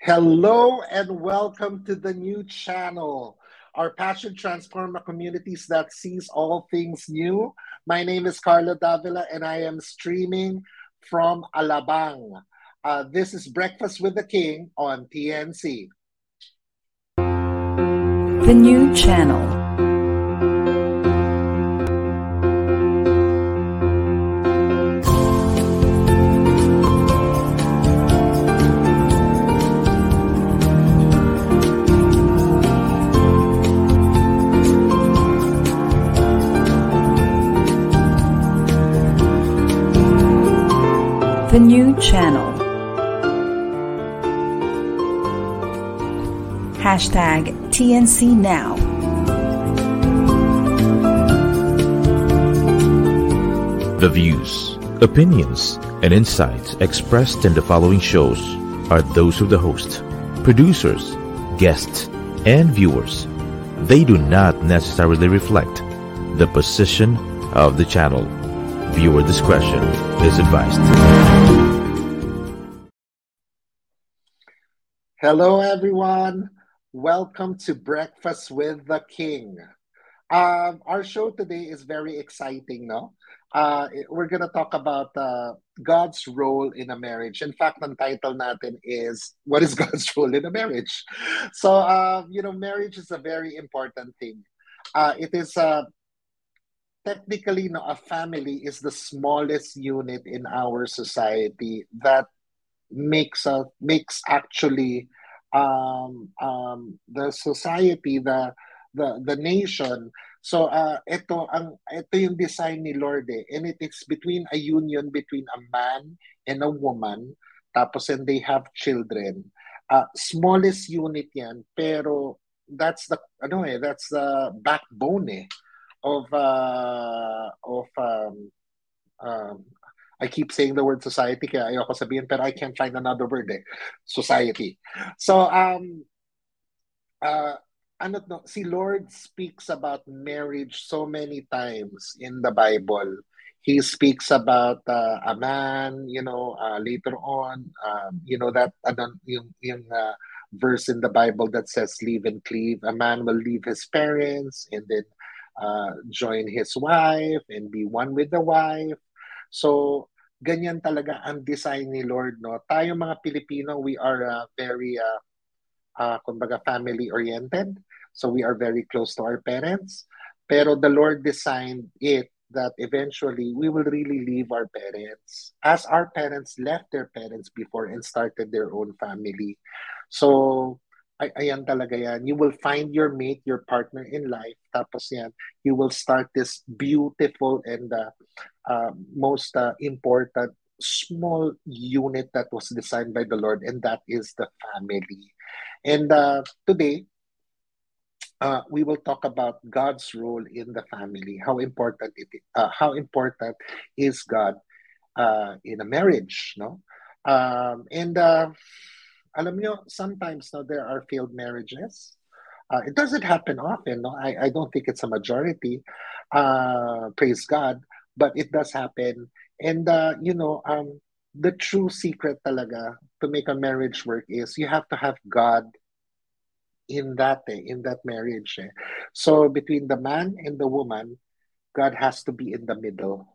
Hello and welcome to the new channel. Our passion transform a communities that sees all things new. My name is Carla Davila and I am streaming from Alabang. Uh, this is Breakfast with the King on TNC. The new channel. New channel. Hashtag TNC Now. The views, opinions, and insights expressed in the following shows are those of the host, producers, guests, and viewers. They do not necessarily reflect the position of the channel. Viewer discretion is advised. Hello, everyone. Welcome to Breakfast with the King. Um, our show today is very exciting, no? Uh, we're going to talk about uh, God's role in a marriage. In fact, the title natin is What is God's Role in a Marriage? So, uh, you know, marriage is a very important thing. Uh, it is uh, technically, no, a family is the smallest unit in our society that makes a, makes actually um, um, the society, the the the nation. So uh, ito ang ito yung design ni Lord eh. And it is between a union between a man and a woman. Tapos and they have children. Uh, smallest unit yan, pero that's the ano eh, that's the backbone eh of uh, of um, um, I keep saying the word society kaya ayoko sabihin pero I can't find another word eh. Society. So um uh ano no, si Lord speaks about marriage so many times in the Bible. He speaks about uh, a man, you know, uh, later on, um, you know that ano yung yung uh, verse in the Bible that says leave and cleave. A man will leave his parents and then uh, join his wife and be one with the wife. So, ganyan talaga ang design ni Lord, no? Tayo mga Pilipino, we are uh, very, uh, uh, kumbaga, family-oriented. So, we are very close to our parents. Pero the Lord designed it that eventually we will really leave our parents as our parents left their parents before and started their own family. So, ay, ayan talaga yan. You will find your mate, your partner in life. Tapos yan, you will start this beautiful and uh, uh, most uh, important small unit that was designed by the Lord, and that is the family. And uh, today, uh, we will talk about God's role in the family. How important it is, uh, how important is God uh, in a marriage, no? Um, and uh, alam nyo, sometimes no, there are failed marriages. Uh, it doesn't happen often. No? I, I don't think it's a majority. Uh, praise God. But it does happen. And, uh, you know, um, the true secret talaga to make a marriage work is you have to have God in that eh, in that marriage. Eh. So between the man and the woman, God has to be in the middle.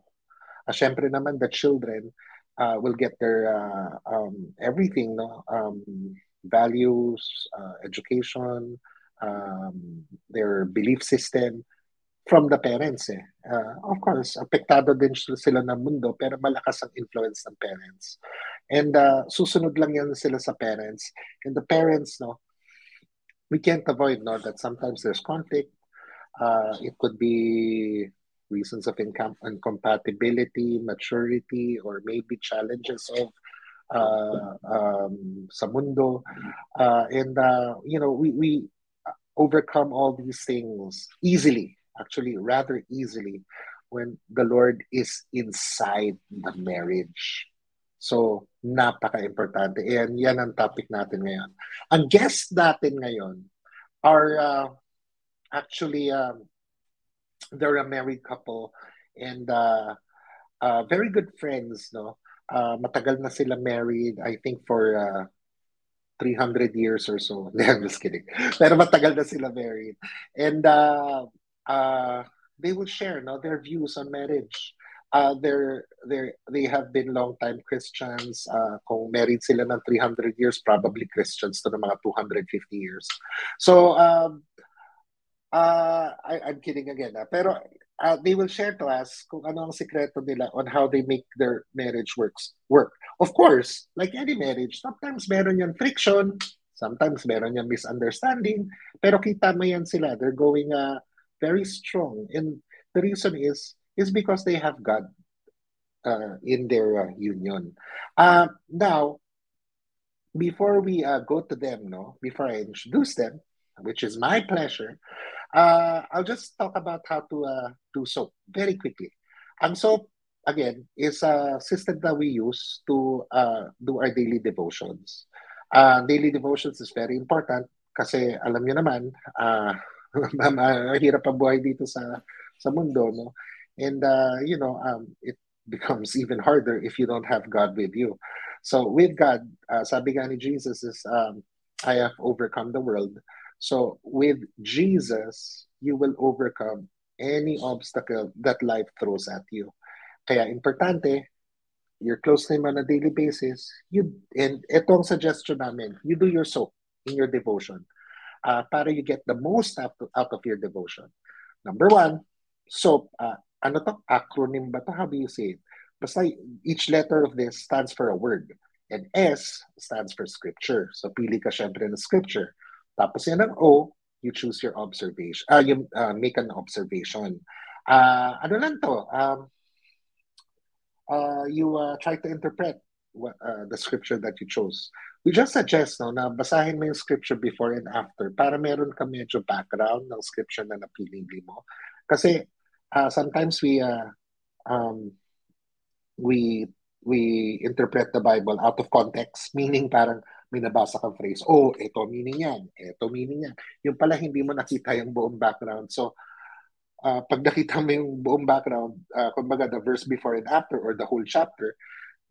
Uh, syempre naman, the children, uh, will get their uh, um, everything, no? Um, values, uh, education, um, their belief system from the parents. Eh. Uh, of course, apektado din sila ng mundo pero malakas ang influence ng parents. And uh, susunod lang yan sila sa parents. And the parents, no, we can't avoid no, that sometimes there's conflict. Uh, it could be reasons of incom- incompatibility, maturity, or maybe challenges of uh, um, sa mundo. Uh, and, uh, you know, we, we overcome all these things easily, actually, rather easily, when the Lord is inside the marriage. So, napaka-importante. And yan ang topic natin ngayon. Ang guest natin ngayon are uh, actually um, they're a married couple and uh, uh, very good friends, no? Uh, matagal na sila married, I think for uh, 300 years or so. I'm just kidding. Pero matagal na sila married. And uh, uh, they will share no, their views on marriage. Uh, they're, they're, they have been long-time Christians. Uh, kung married sila ng 300 years, probably Christians to ng mga 250 years. So, um, uh, I, I'm kidding again. Uh, pero uh, they will share to us kung ano ang sikreto nila on how they make their marriage works work. Of course, like any marriage, sometimes meron yung friction, sometimes meron yung misunderstanding, pero kita mo yan sila. They're going uh, very strong. And the reason is, is because they have God uh, in their uh, union. Uh, now, before we uh, go to them, no, before I introduce them, which is my pleasure, uh, I'll just talk about how to uh, do soap very quickly. Ang soap, again, is a system that we use to uh, do our daily devotions. Uh, daily devotions is very important kasi alam niyo naman, uh, mahirap ang buhay dito sa sa mundo, no? And uh, you know, um, it becomes even harder if you don't have God with you. So with God, uh, sabi nga ni Jesus is, um, I have overcome the world. So with Jesus, you will overcome any obstacle that life throws at you. Kaya importante, you're close to Him on a daily basis. You and itong suggestion namin, you do your soap in your devotion uh, para you get the most out, out of your devotion. Number one, soap. Uh, ano to? Acronym ba to? How do you say it? Basta each letter of this stands for a word. And S stands for scripture. So pili ka syempre ng scripture. Tapos yan ang O, you choose your observation. Uh, you uh, make an observation. Uh, ano lang to? Um, uh, you uh, try to interpret what, uh, the scripture that you chose. We just suggest no, na basahin mo yung scripture before and after para meron ka medyo background ng scripture na napili mo. Kasi uh, sometimes we uh, um, we we interpret the Bible out of context, meaning parang may nabasa kang phrase, oh, ito meaning yan, ito meaning yan. Yung pala hindi mo nakita yung buong background. So, uh, pag nakita mo yung buong background, uh, kumbaga the verse before and after or the whole chapter,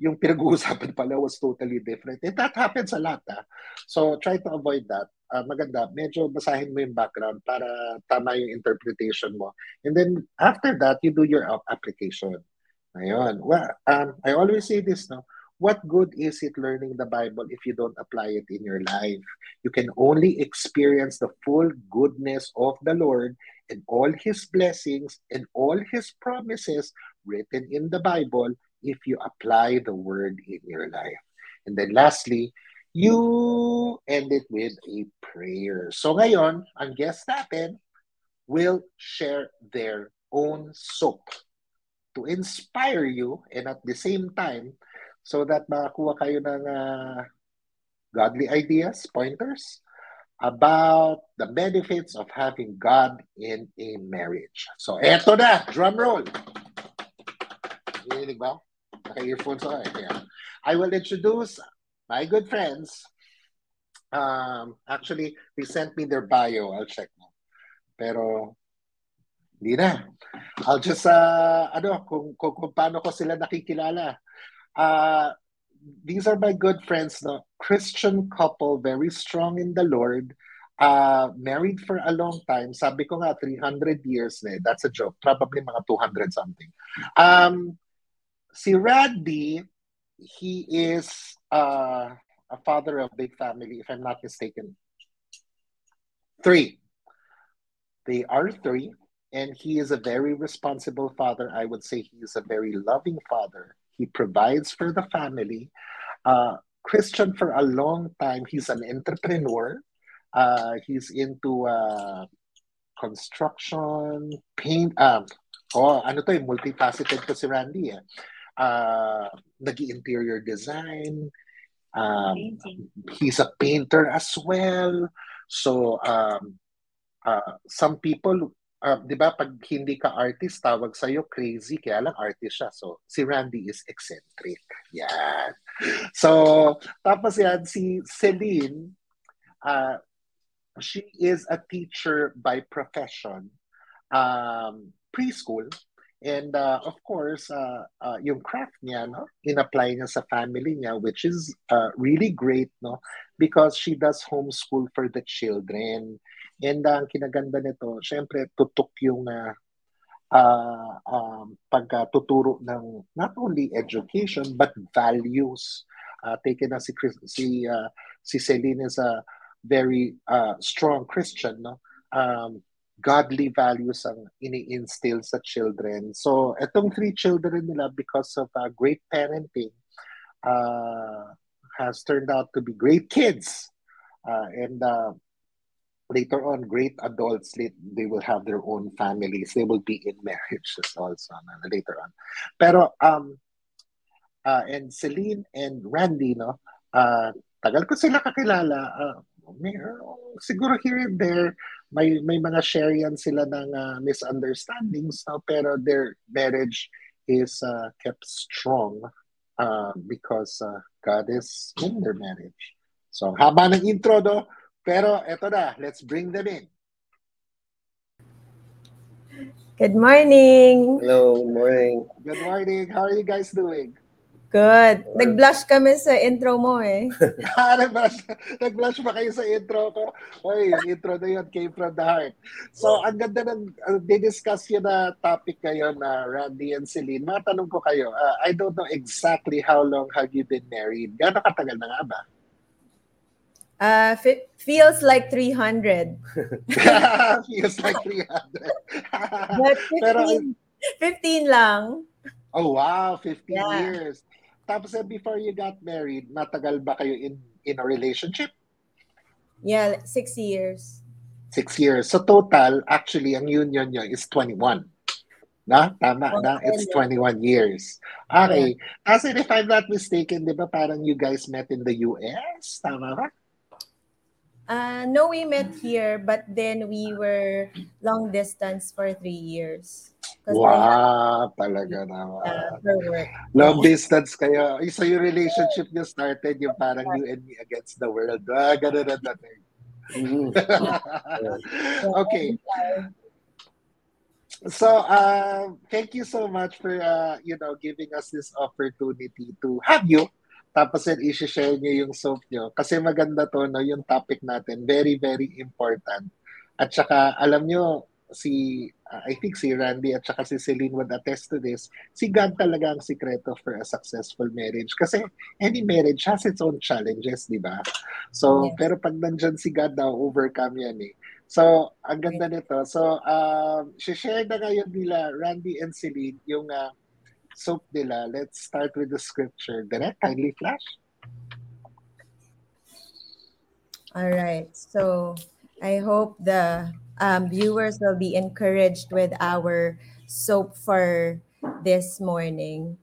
yung pinag-uusapan pala was totally different. And that happens a lot. Ah. So try to avoid that. Uh, maganda, medyo basahin mo yung background para tama yung interpretation mo. And then after that, you do your application. Ayun. Well, um, I always say this, no? What good is it learning the Bible if you don't apply it in your life? You can only experience the full goodness of the Lord and all His blessings and all His promises written in the Bible if you apply the word in your life. And then lastly, you end it with a prayer. So ngayon, ang guest natin will share their own soap to inspire you and at the same time so that makakuha kayo ng uh, godly ideas, pointers about the benefits of having God in a marriage. So eto na, drum roll. Narinig ba? Naka-earphones ako eh. Yeah. I will introduce my good friends. Um, actually, they sent me their bio. I'll check mo. Pero, hindi na. I'll just, uh, ano, kung, kung, kung paano ko sila nakikilala. Uh, these are my good friends, the Christian couple, very strong in the Lord. Uh, married for a long time. Sabi ko nga, 300 years eh. That's a joke. Probably mga 200 something. Um, si Randy, he is uh, a father of big family, if I'm not mistaken. Three. They are three, and he is a very responsible father. I would say he is a very loving father. He provides for the family. Uh, Christian for a long time. He's an entrepreneur. Uh, he's into uh, construction, paint. Um, oh, ano to, multifaceted to si Randy. Eh. uh, nag-interior design. Um, he's a painter as well. So, um, uh, some people, uh, di ba, pag hindi ka artist, tawag sa'yo crazy, kaya lang artist siya. So, si Randy is eccentric. Yan. So, tapos yan, si Celine, uh, she is a teacher by profession, um, preschool, And uh, of course, uh, uh, yung craft niya, no, in-apply niya sa family niya, which is uh, really great, no, because she does homeschool for the children. And ang kinaganda nito, syempre, tutok yung uh, uh, um, pagtuturo ng not only education but values. Uh, taken na si, si, uh, si Celine is a very uh, strong Christian, no? Um, godly values ang ini-instill sa children. So, itong three children nila, because of uh, great parenting, uh, has turned out to be great kids. Uh, and uh, later on, great adults, they will have their own families. They will be in marriages also later on. Pero, um, uh, and Celine and Randy, no, uh, tagal ko sila kakilala. Uh, may, uh, siguro here and there, may may mga share yan sila ng uh, misunderstandings no? pero their marriage is uh, kept strong uh, because uh, God is in their marriage. So haba ng intro do, pero eto na, let's bring them in. Good morning. Hello, good morning. Good morning. How are you guys doing? Good. Nag-blush kami sa intro mo eh. Ah, nag-blush, nag-blush ba kayo sa intro ko? Oy, yung intro na yun came from the heart. So, ang ganda ng uh, discuss yun na topic kayo na Randy and Celine. Matanong ko kayo, uh, I don't know exactly how long have you been married? Gano'ng katagal na nga ba? Uh, f- feels like 300. feels like 300. But 15, Pero, 15 lang. oh wow, 15 Yeah. years. Tapos eh, before you got married, matagal ba kayo in in a relationship? Yeah, six years. Six years. So total, actually, ang union nyo is 21. Na? Tama, na? It's 21 years. Okay. As in, if I'm not mistaken, di ba parang you guys met in the US? Tama ba? Uh, no, we met here, but then we were long distance for three years. 'Cause I had, Wow, talaga naman. uh. Long distance kayo. So yung relationship nyo started yung parang you and me against the world. Ah, ganun na dating. Mhm. okay. So, uh, thank you so much for, uh, you know, giving us this opportunity to have you. Tapos then, isi-share niyo yung soap niyo. Kasi maganda to, no, yung topic natin. Very, very important. At saka, alam niyo, si, uh, I think si Randy at saka si Celine would attest to this, si God talaga ang sikreto for a successful marriage. Kasi any marriage has its own challenges, di ba? So, Yes. pero pag nandyan si God daw, overcome yan eh. So, ang ganda nito. So, um, share na ngayon nila, Randy and Celine, yung uh, soap nila. Let's start with the scripture. Direct, kindly flash. All right. So I hope the um, viewers will be encouraged with our soap for this morning.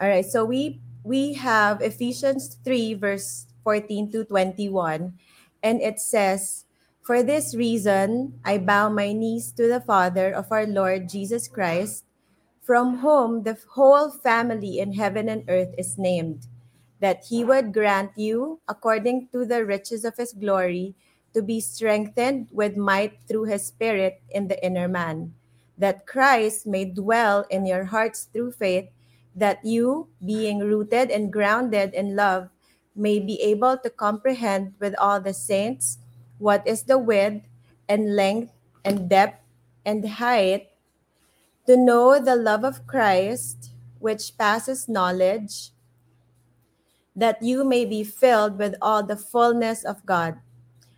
All right. So we we have Ephesians 3 verse 14 to 21 and it says for this reason I bow my knees to the Father of our Lord Jesus Christ from whom the whole family in heaven and earth is named that he would grant you, according to the riches of his glory, to be strengthened with might through his Spirit in the inner man, that Christ may dwell in your hearts through faith, that you, being rooted and grounded in love, may be able to comprehend with all the saints what is the width and length and depth and height, to know the love of Christ, which passes knowledge that you may be filled with all the fullness of God.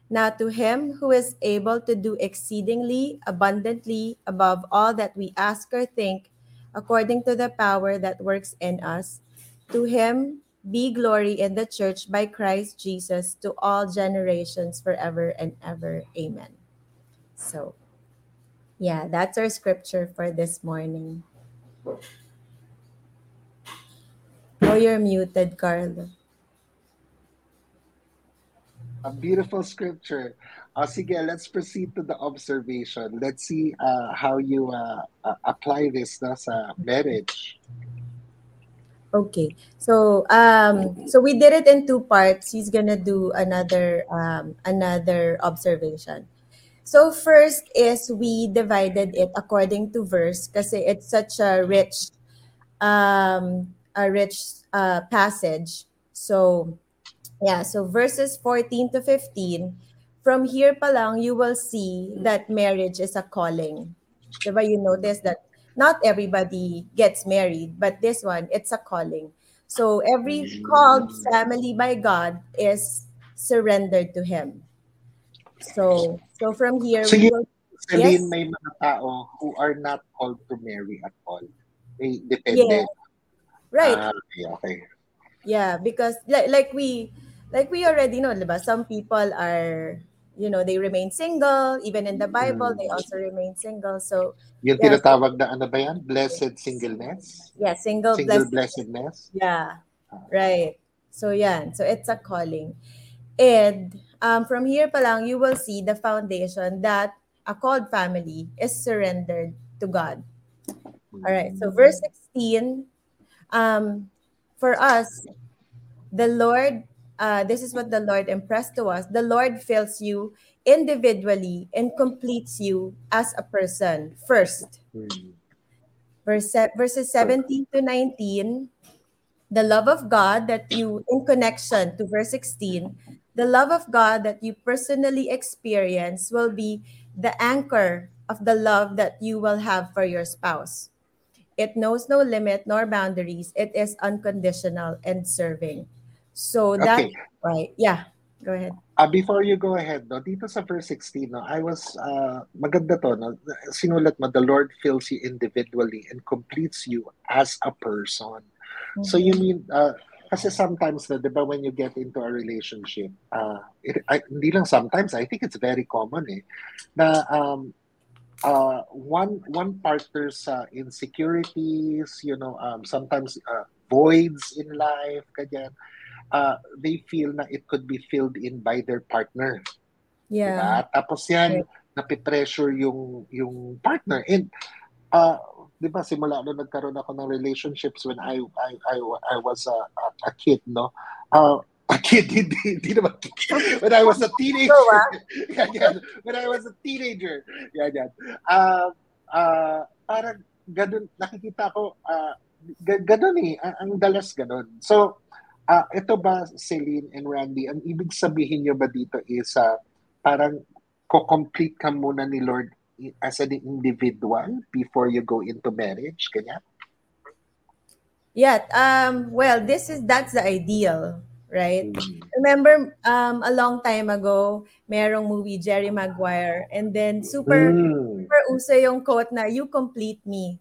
Now, to him who is able to do exceedingly abundantly above all that we ask or think, according to the power that works in us, to him be glory in the church by Christ Jesus to all generations forever and ever. Amen. So, yeah, that's our scripture for this morning. Oh, you're muted, Carlo. A beautiful scripture. Uh, sige, let's proceed to the observation. Let's see uh, how you uh, uh, apply this na sa marriage. Okay. So um so we did it in two parts. He's gonna do another um another observation. So first is we divided it according to verse kasi it's such a rich um a rich uh passage. So Yeah, so verses 14 to 15, from here pa lang, you will see that marriage is a calling. Diba you notice that not everybody gets married, but this one, it's a calling. So every called family by God is surrendered to Him. So, so from here, So we will, Celine, Yes. may mga tao who are not called to marry at all. May depende. Yeah. right, Ah, okay, okay. Yeah, because like like we like we already know, diba? Some people are you know, they remain single. Even in the Bible, they Mm. also remain single. So Yung Yeah. tinatawag na ano ba yan? Blessed singleness? yeah, single, Single blessed. blessedness? Yeah, right. So yeah, so it's a calling. And um, from here pa lang, you will see the foundation that a called family is surrendered to God. All right. So verse 16, um, for us, the Lord, uh, this is what the Lord impressed to us. The Lord fills you individually and completes you as a person first. Verse, verses 17 to 19, the love of God that you, in connection to verse 16, the love of God that you personally experience will be the anchor of the love that you will have for your spouse. It knows no limit nor boundaries. It is unconditional and serving. So that's Okay. right. Yeah. Go ahead. Ah, before you go ahead, no, dito sa verse 16, no, I was, uh, maganda to, no, sinulat mo, the Lord fills you individually and completes you as a person. So you mean, uh, kasi sometimes, na, di ba, when you get into a relationship, uh, it, I, hindi lang sometimes, I think it's very common eh, na um, uh, one one partner's uh, insecurities, you know, um, sometimes uh, voids in life, ganyan, uh, they feel na it could be filled in by their partner. Yeah. Diba? Tapos yan, napipressure yung, yung partner. And, uh, di ba, simula nung nagkaroon ako ng relationships when I I I, I was a, a, a kid, no? Uh, a kid, hindi, hindi naman. When I was a teenager. Ah? yan, yan. When I was a teenager. Yan, yan. Uh, uh, parang ganun, nakikita ko, uh, ga- ganun eh, ang, ang dalas ganun. So, uh, ito ba, Celine and Randy, ang ibig sabihin nyo ba dito is uh, parang ko-complete ka muna ni Lord as an individual before you go into marriage? Ganyan? Yeah. Um, well, this is that's the ideal, right? Remember um a long time ago, merong movie Jerry Maguire and then super Mm. super uso yung quote na you complete me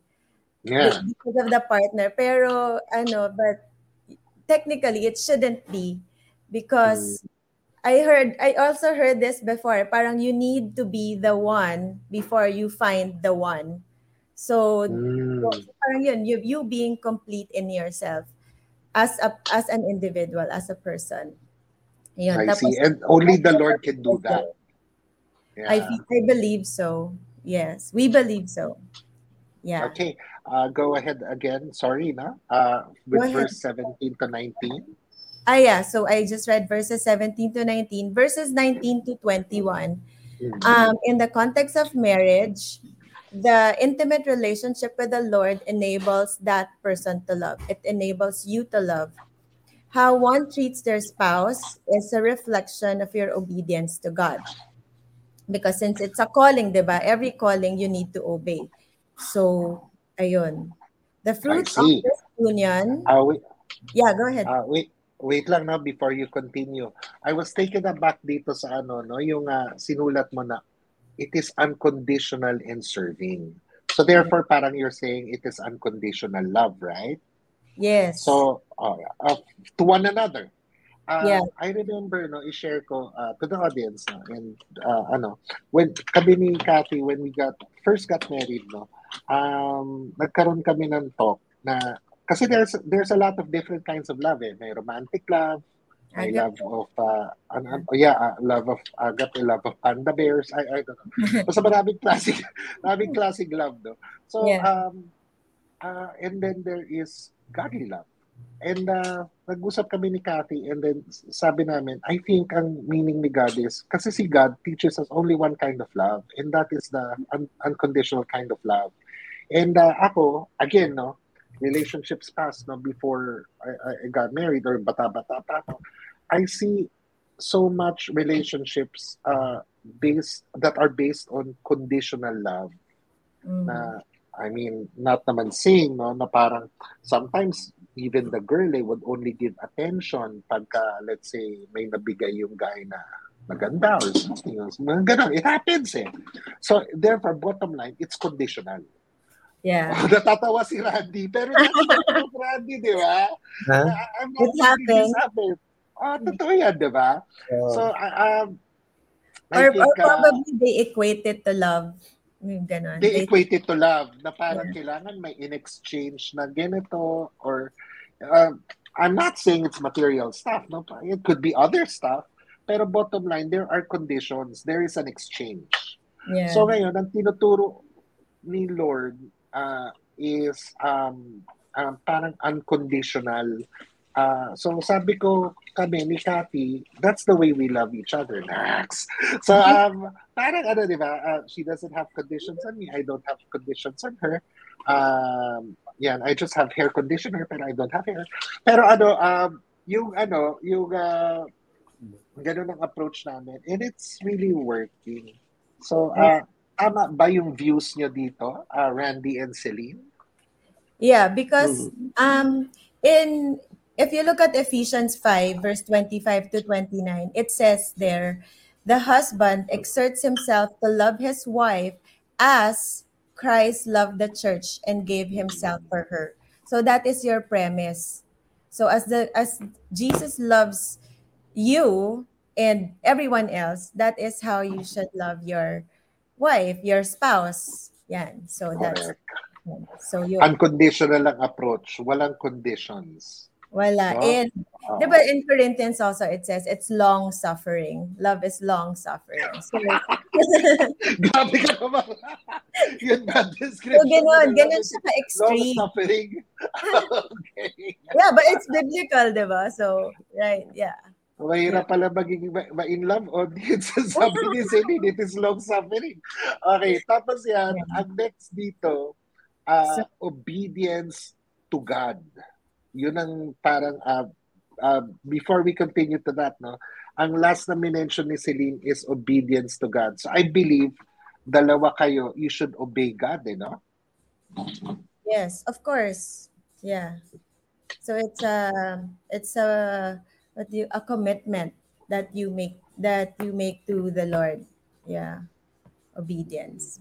Yeah. because of the partner. Pero ano, but technically it shouldn't be because I heard I also heard this before. Parang you need to be the one before you find the one. So Mm. Parang yun, you, you being complete in yourself as a as an individual, as a person. Yun. I see. And only the Lord can do that. I, Yeah. fe- I believe so. Yes, we believe so. Yeah. Okay. Uh, go ahead again. Sorry, na. Uh, with verse 17 to 19. Ah, yeah. So I just read verses 17 to 19. Verses 19 to 21. Mm. Um, in the context of marriage, the intimate relationship with the Lord enables that person to love. It enables you to love. How one treats their spouse is a reflection of your obedience to God. Because since it's a calling, diba? Every calling you need to obey. So, ayun. The fruit of this union. Uh, wait, Yeah, go ahead. uh, wait, wait lang na before you continue. I was taken aback dito sa ano, no, yung uh, sinulat mo na it is unconditional and serving. So therefore, parang you're saying it is unconditional love, right? yes. So, uh, uh, to one another. Uh, Yeah. I remember, no, i-share ko uh, to the audience, no, and uh, ano, when kami ni Kathy, when we got, first got married, no, um, nagkaroon kami ng talk na, kasi there's there's a lot of different kinds of love, eh. May romantic love, may love of, uh, ano, ano, oh, yeah, uh, love of agape, love of panda bears, I, I don't know. Basta maraming classic, maraming classic love, no. So, Yeah. um, uh, and then there is godly love. And uh, nag-usap kami ni Kathy and then sabi namin, I think ang meaning ni God is, kasi si God teaches us only one kind of love and that is the un- unconditional kind of love. And uh, ako, again, no, relationships past, no, before I, I got married or bata-bata pa ako, I see so much relationships uh, based that are based on conditional love. Mm. Na, I mean, not naman saying, no, na parang sometimes even the girl eh, would only give attention pagka, let's say, may nabigay yung guy na maganda or something else. Mga ganun. It happens eh. So, therefore, bottom line, it's conditional. Yeah. Natatawa si Randy. Pero natatawa si Randy, di ba? I- I'm It eh. Ah, totoo yan, di ba? So, I- um, I Or, think, or uh, probably they equate it to love. Ganon. they They- equate it to love na parang kailangan may in-exchange na ganito or um, I'm not saying it's material stuff no it could be other stuff pero bottom line there are conditions there is an exchange yeah. so ngayon ang tinuturo ni Lord uh, is um, um, parang unconditional. Uh, so sabi ko kami ni Kathy that's the way we love each other Nax. so um, parang ano di ba uh, she doesn't have conditions on me. I don't have conditions on her. Um, yan I just have hair conditioner but I don't have hair. Pero ano um, yung ano yung uh, ganun ang approach namin and it's really working. So uh, tama ba yung views nyo dito uh, Randy and Celine Yeah, because um in if you look at Ephesians 5 verse 25 to 29, it says there the husband exerts himself to love his wife as Christ loved the church and gave himself for her. So that is your premise. So as the as Jesus loves you and everyone else, that is how you should love your wife, your spouse. Yan. So that's Correct. so you unconditional ang approach walang conditions Wala. Oh. Di ba in Corinthians also it says it's long suffering. Love is long suffering. So, Grabe ka naman. Yun ba so description? ganun, ng ganun love siya ka-extreme. Long suffering. okay. Yeah, but it's biblical, di ba? So, right, yeah. Mahirap pala maging ma- ma-in love audience. Sabi ni Celine, it is long suffering. Okay, tapos yan, ang next dito, uh, So- obedience to God. Yun ang parang, uh, uh, before we continue to that, no, ang last na minention ni Celine is obedience to God. So I believe, dalawa kayo, you should obey God, eh, no? Yes, of course. Yeah. So it's a it's a do you a commitment that you make that you make to the Lord. Yeah. Obedience.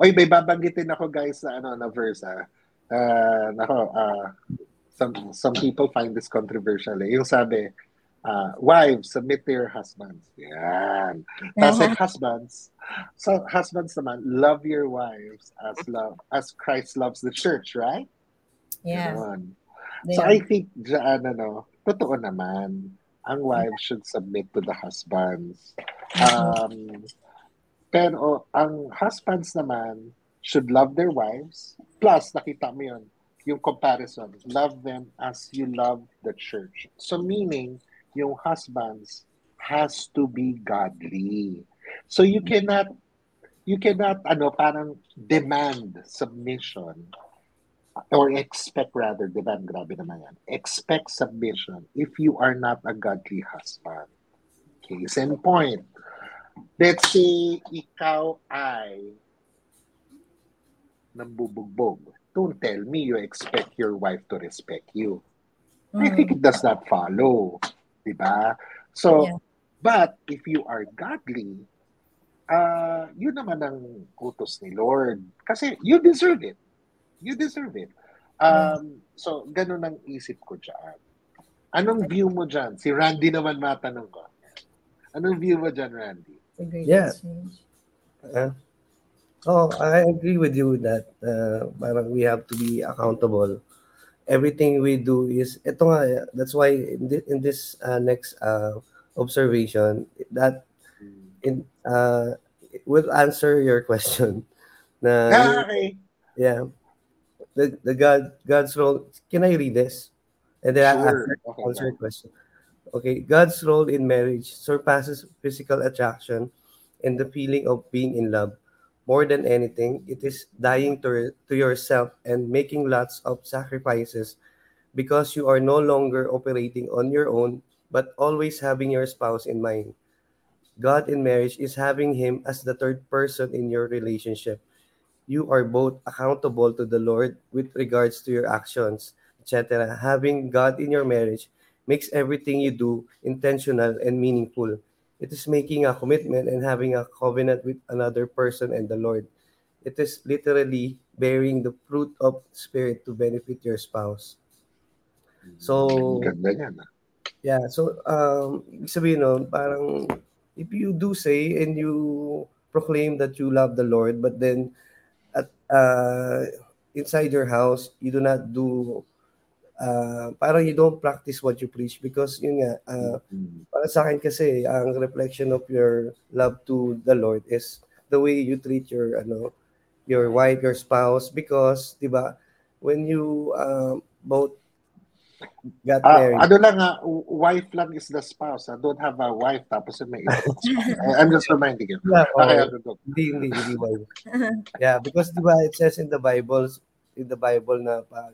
Oy, may babanggitin ako guys na ano na verse ah. Uh, nako, ah, some some people find this controversial. Eh. Yung sabi, uh, wives submit to your husbands. Yan. Tapos like husbands, so husbands naman love your wives as love as Christ loves the church, right? Yeah. Ganon. So. I think diyan ano, totoo naman ang wives should submit to the husbands. Um, pero ang husbands naman should love their wives. Plus, nakita mo yun, yung comparison. Love them as you love the church. So meaning, yung husbands has to be godly. So you cannot, you cannot, ano, parang demand submission or expect rather, demand, grabe naman yan. Expect submission if you are not a godly husband. Case in point. Let's say, ikaw ay nambubugbog. Don't tell me you expect your wife to respect you. I Mm. think it does not follow. Diba? So, Yeah. but if you are godly, uh, yun naman ang utos ni Lord. Kasi you deserve it. You deserve it. Um, so, ganun ang isip ko dyan. Anong view mo dyan? Si Randy naman matanong ko. Anong view mo dyan, Randy? Yeah. Uh, oh, I agree with you that uh, parang we have to be accountable. Everything we do is ito nga that's why in this, in this uh, next uh, observation that in uh, will answer your question. Na Ah, okay. yeah, the the God God's role. Can I read this? And then Sure. answer, Okay, answer your question. Okay, God's role in marriage surpasses physical attraction and the feeling of being in love. More than anything, it is dying to, to yourself and making lots of sacrifices because you are no longer operating on your own, but always having your spouse in mind. God in marriage is having him as the third person in your relationship. You are both accountable to the Lord with regards to your actions, etc. Having God in your marriage makes everything you do intentional and meaningful. It is making a commitment and having a covenant with another person and the Lord. It is literally bearing the fruit of spirit to benefit your spouse. So, Ganda yan. ah. yeah, so um sabihin nun, parang if you do say and you proclaim that you love the Lord but then uh inside your house you do not do uh parang you don't practice what you preach because yun nga uh, Mm. para sa akin kasi ang reflection of your love to the Lord is the way you treat your ano your wife your spouse because 'di ba when you um, both got Ah, married ano lang nga, wife lang is the spouse. I don't have a wife tapos may iba pang spouse. I- I'm just reminding you. yeah, Okay, oh, ano to? hindi hindi hindi wife yeah because 'di ba it says in the Bible in the Bible na pa,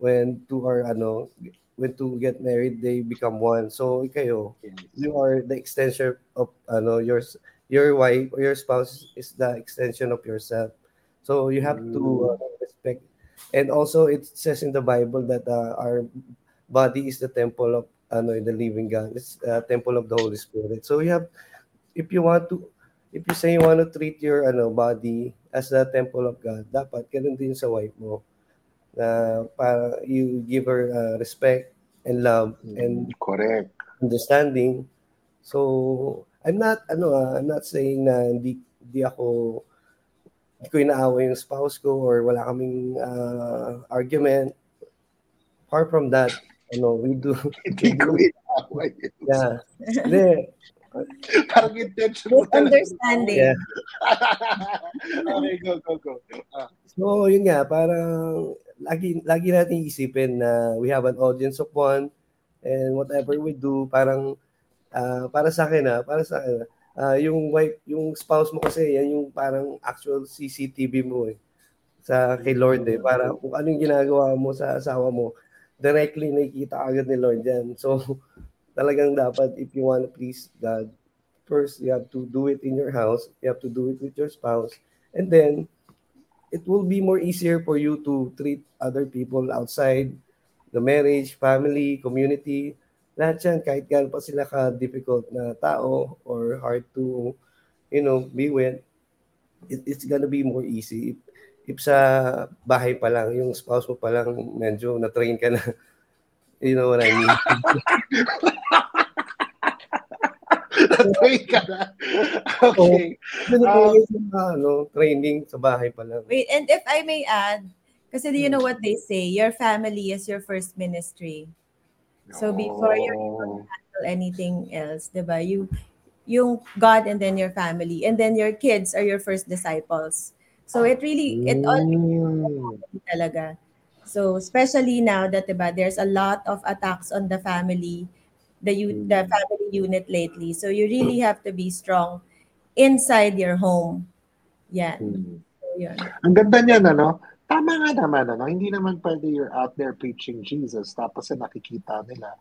when two are ano when two get married they become one so kayo you are the extension of ano your your wife or your spouse is the extension of yourself so you have to uh, respect and also it says in the bible that uh, our body is the temple of ano the living god it's the temple of the holy spirit so you have if you want to if you say you want to treat your ano body as the temple of god dapat ganun din sa wife mo na para you give her uh, respect and love and Correct. understanding. So, I'm not ano ah, I'm not saying na hindi, hindi ako hindi ko inaaway yung spouse ko or wala kaming ah, argument. Far from that, ano, we do Hindi ko inaway. yeah. Hindi, Parang intention mo talaga. Misunderstanding. yeah. okay, go, go, go. Ah, So, yun nga, parang lagi, lagi natin isipin na we have an audience of one and whatever we do, parang ah, para sa akin ah, para sa akin ah, yung wife, yung spouse mo kasi, yan yung parang actual CCTV mo eh. Sa kay Lord eh. Para kung anong ginagawa mo sa asawa mo, directly nakikita agad ni Lord yan. So, talagang dapat if you want to please God, first you have to do it in your house, you have to do it with your spouse, and then it will be more easier for you to treat other people outside the marriage, family, community. Lahat yan, kahit gaano pa sila ka-difficult na tao or hard to, you know, be with, it, it's gonna be more easy. If, if sa bahay pa lang, yung spouse mo pa lang medyo na-train ka na, you know what I mean? Natry ka na. Okay. Ganun Um, mga, ano, training sa bahay pa lang. Wait, and if I may add, kasi do you know what they say? Your family is your first ministry. So before you're Oh. handle anything else, 'di ba? You yung God and then your family and then your kids are your first disciples. So it really it all Mm. talaga. So especially now that 'di ba, there's a lot of attacks on the family, the u- the family unit lately. So you really have to be strong inside your home. Yan. Mm. So, yun. Ang ganda niyan, ano? Tama nga naman, ano? Hindi naman pwede you're out there preaching Jesus tapos na nakikita nila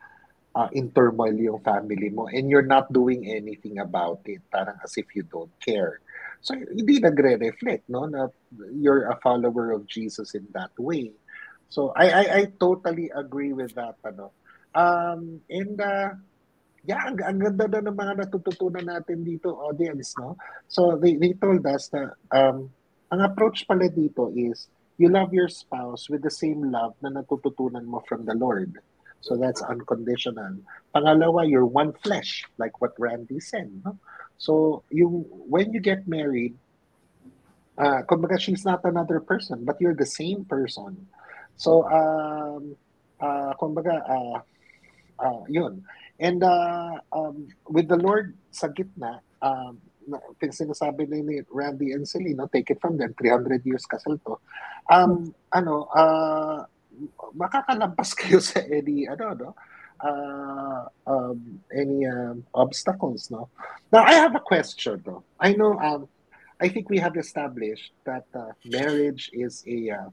uh, in turmoil yung family mo and you're not doing anything about it. Parang as if you don't care. So, hindi nagre-reflect, no? Na you're a follower of Jesus in that way. So, I I, I totally agree with that, ano? Um, and, uh, yeah, ang, ang ganda na ng mga natututunan natin dito, audience, no? So, they, they told us na um, ang approach pala dito is you love your spouse with the same love na natututunan mo from the Lord. So that's unconditional. Pangalawa, you're one flesh, like what Randy said. No? So yung when you get married, uh, kumbaga she's not another person, but you're the same person. So um, uh, kumbaga, uh, uh, yun. And uh, um, with the Lord sa gitna, um, na, sinasabi ni ni Randy and Celino, take it from them, 300 years kasal to. Um, ano, uh, makakalampas kayo sa any, ano, no? Uh, um, any um, obstacles, no? Now, I have a question, though. I know, um, I think we have established that uh, marriage is a uh,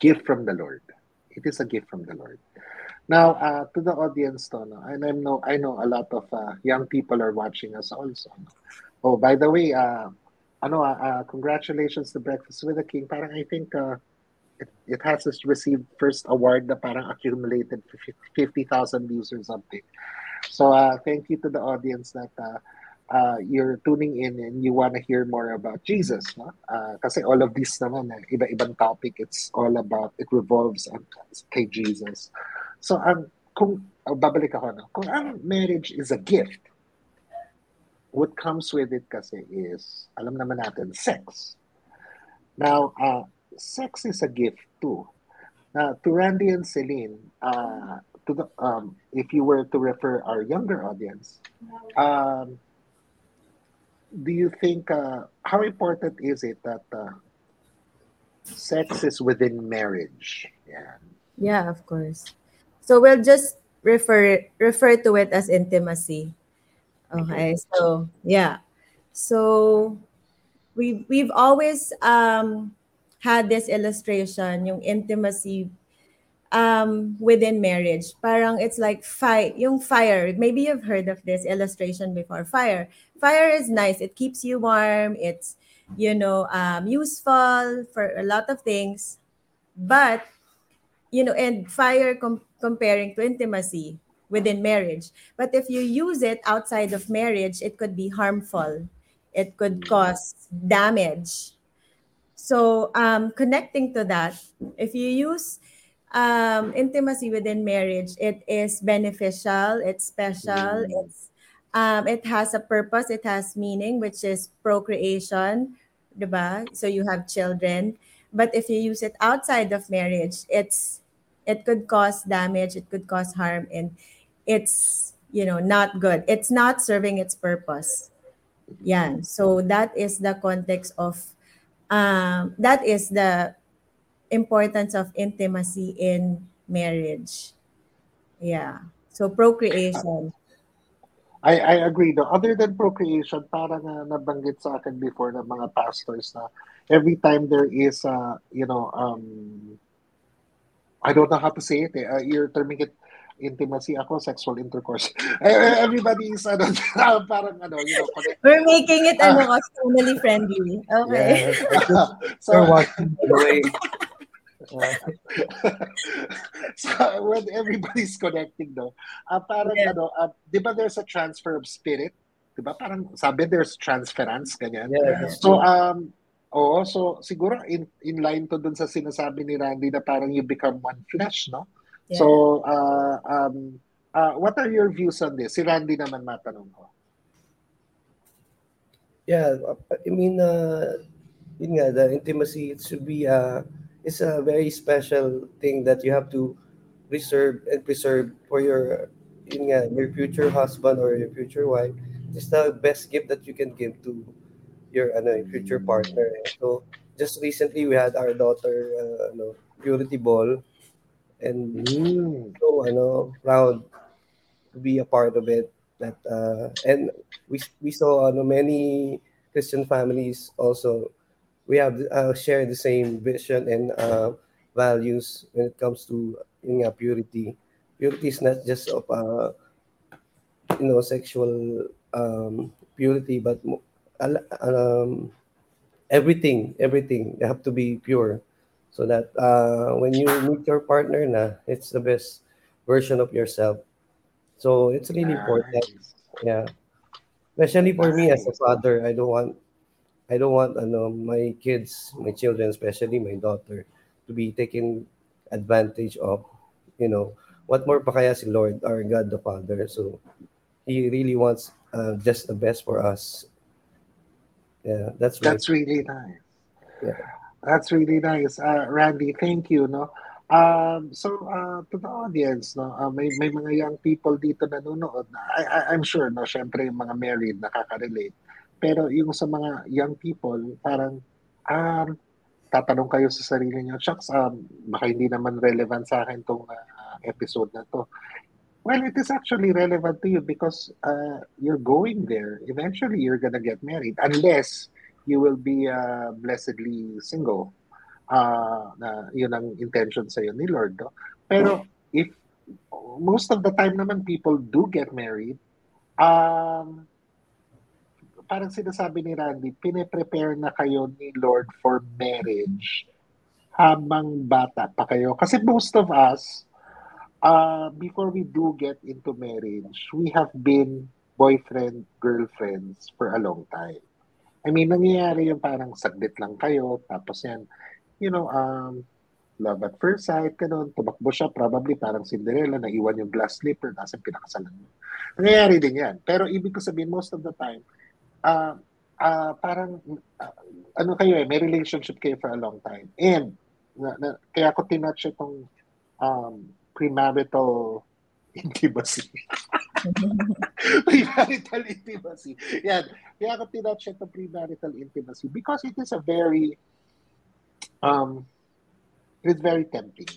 gift from the Lord. It is a gift from the Lord. Now, uh, to the audience, to, no, and I know I know a lot of uh, young people are watching us also. No? Oh, by the way, uh, ano, uh, uh, congratulations to Breakfast with the King. Parang I think uh, it, it has received first award na parang accumulated 50,000 views or something. So uh, thank you to the audience that uh, uh, you're tuning in and you want to hear more about Jesus. No? Uh, kasi all of this naman, eh, iba-ibang topic, it's all about, it revolves on kay Jesus. So ang, kung, oh, babalik ako, no? kung ang marriage is a gift, what comes with it kasi is, alam naman natin, sex. Now, uh, sex is a gift too. Now, to Randy and Celine, uh, to the, um, if you were to refer our younger audience, um, do you think uh, how important is it that uh, sex is within marriage? Yeah. Yeah, of course. So we'll just refer refer to it as intimacy. Okay. So yeah. So we we've always um had this illustration, yung intimacy um within marriage. Parang it's like fire, yung fire. Maybe you've heard of this illustration before. Fire. Fire is nice. It keeps you warm. It's you know um useful for a lot of things. But you know, and fire com- comparing to intimacy within marriage. But if you use it outside of marriage, it could be harmful. It could cause damage. So, um, connecting to that, if you use um, intimacy within marriage, it is beneficial, it's special, it's um, it has a purpose, it has meaning, which is procreation, diba? So you have children. But if you use it outside of marriage, it's it could cause damage, it could cause harm, and it's you know not good. It's not serving its purpose. Yeah. So that is the context of um, that is the importance of intimacy in marriage. Yeah. So procreation. I, I agree. No? Other than procreation, parang uh, nabanggit sa akin before ng mga pastors na every time there is, a, you know, um, I don't know how to say it. Eh. Uh, you're terming it intimacy ako, sexual intercourse. Everybody is, ano, parang, ano, you know, connect. We're making it, ano, family friendly. Okay. Yeah, so watching the way. so when everybody's connecting no uh, parang Yeah. ano uh, di ba there's a transfer of spirit di ba parang sabi there's transference ganyan Yeah, that's so um oo so siguro in in line to dun sa sinasabi ni Randy na parang you become one flesh no Yeah. so uh, um uh, what are your views on this si Randy naman matanong ko Yeah, I mean, uh, yun nga, the intimacy, it should be, uh, it's a very special thing that you have to reserve and preserve for your, yun nga, your future husband or your future wife. It's the best gift that you can give to your ano, future partner. So, just recently, we had our daughter, uh, ano, purity ball. And mm. so ano proud to be a part of it that uh, and we we saw ano many Christian families also we have uh, share the same vision and uh, values when it comes to yun nga, purity purity is not just of uh, you know sexual um, purity but um, everything everything. They have to be pure so that uh, when you meet your partner na it's the best version of yourself. So it's really important. Yeah. Especially for me as a father i don't want i don't want ano, my kids my children especially my daughter to be taken advantage of you know what more pa kaya si lord our god the father. So he really wants uh, just the best for us yeah that's right That's really nice. Yeah. That's really nice. Uh, Randy, thank you, no? Um, so, uh, to the audience, no, uh, may, may mga young people dito nanonood. Na, I, I, I'm sure, no, syempre yung mga married nakaka-relate. Pero yung sa mga young people, parang, um, tatanong kayo sa sarili niyo, shucks, um, baka hindi naman relevant sa akin tong uh, episode na to. Well, it is actually relevant to you because uh, you're going there. Eventually, you're gonna get married unless you will be uh, blessedly single. uh, na yun ang intention sa'yo ni Lord. No? Pero if most of the time naman people do get married, um, parang sinasabi ni Randy, pine-prepare na kayo ni Lord for marriage habang bata pa kayo. Kasi most of us, uh, before we do get into marriage, we have been boyfriend, girlfriends for a long time. I mean, nangyayari yung parang saglit lang kayo, tapos yan, you know, um, love at first sight, ganun, tumakbo siya, probably parang Cinderella, naiwan yung glass slipper, nasa pinakasalan mo. Nangyayari din yan. Pero ibig ko sabihin, most of the time, uh, uh, parang, uh, ano kayo eh, may relationship kayo for a long time. And, na, na, kaya ko tinatch itong um, premarital intimacy. premarital intimacy. Yan. Kaya ako tinatch ito premarital intimacy because it is a very um it's very tempting.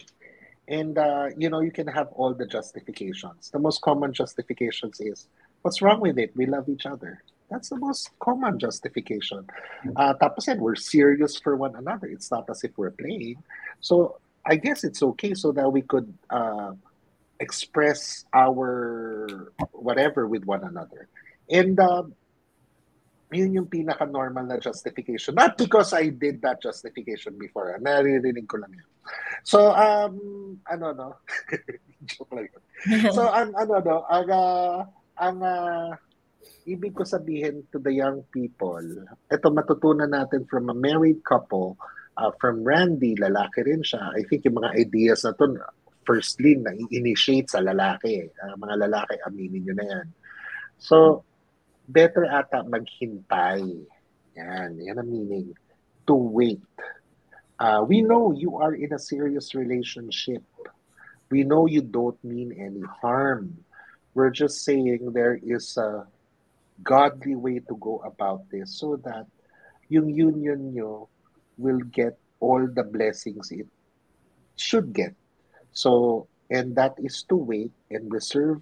And uh, you know, you can have all the justifications. The most common justifications is what's wrong with it? We love each other. That's the most common justification. Uh, tapos we're serious for one another. It's not as if we're playing. So I guess it's okay so that we could uh, express our whatever with one another. And um, yun yung pinaka-normal na justification. Not because I did that justification before. Ah. Naririnig ko lang yun. So, um, ano no? Joke lang yun. So, ang ano no, ang, uh, ang uh, ibig ko sabihin to the young people, ito matutunan natin from a married couple, uh, from Randy, lalaki rin siya. I think yung mga ideas na to, firstly, na initiate sa lalaki. Uh, mga lalaki, aminin nyo na yan. So, better ata maghintay. Yan, yan ang meaning. To wait. Uh, we know you are in a serious relationship. We know you don't mean any harm. We're just saying there is a godly way to go about this so that yung union nyo will get all the blessings it should get So, and that is to wait and reserve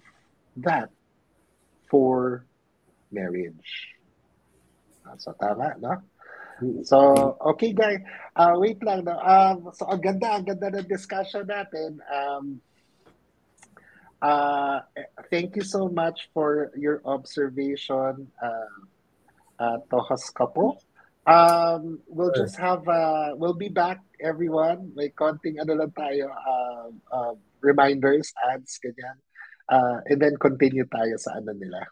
that for marriage. Ah, so, tama, no? So, okay guys. Uh, wait lang. No? Um, so, ang ganda, ang ganda discussion natin. Um, uh, thank you so much for your observation, uh, uh, Tohas Couple. Um, we'll just have, uh, we'll be back everyone. May konting ano lang tayo, uh, uh, reminders, ads, ganyan. Uh, and then continue tayo sa ano nila.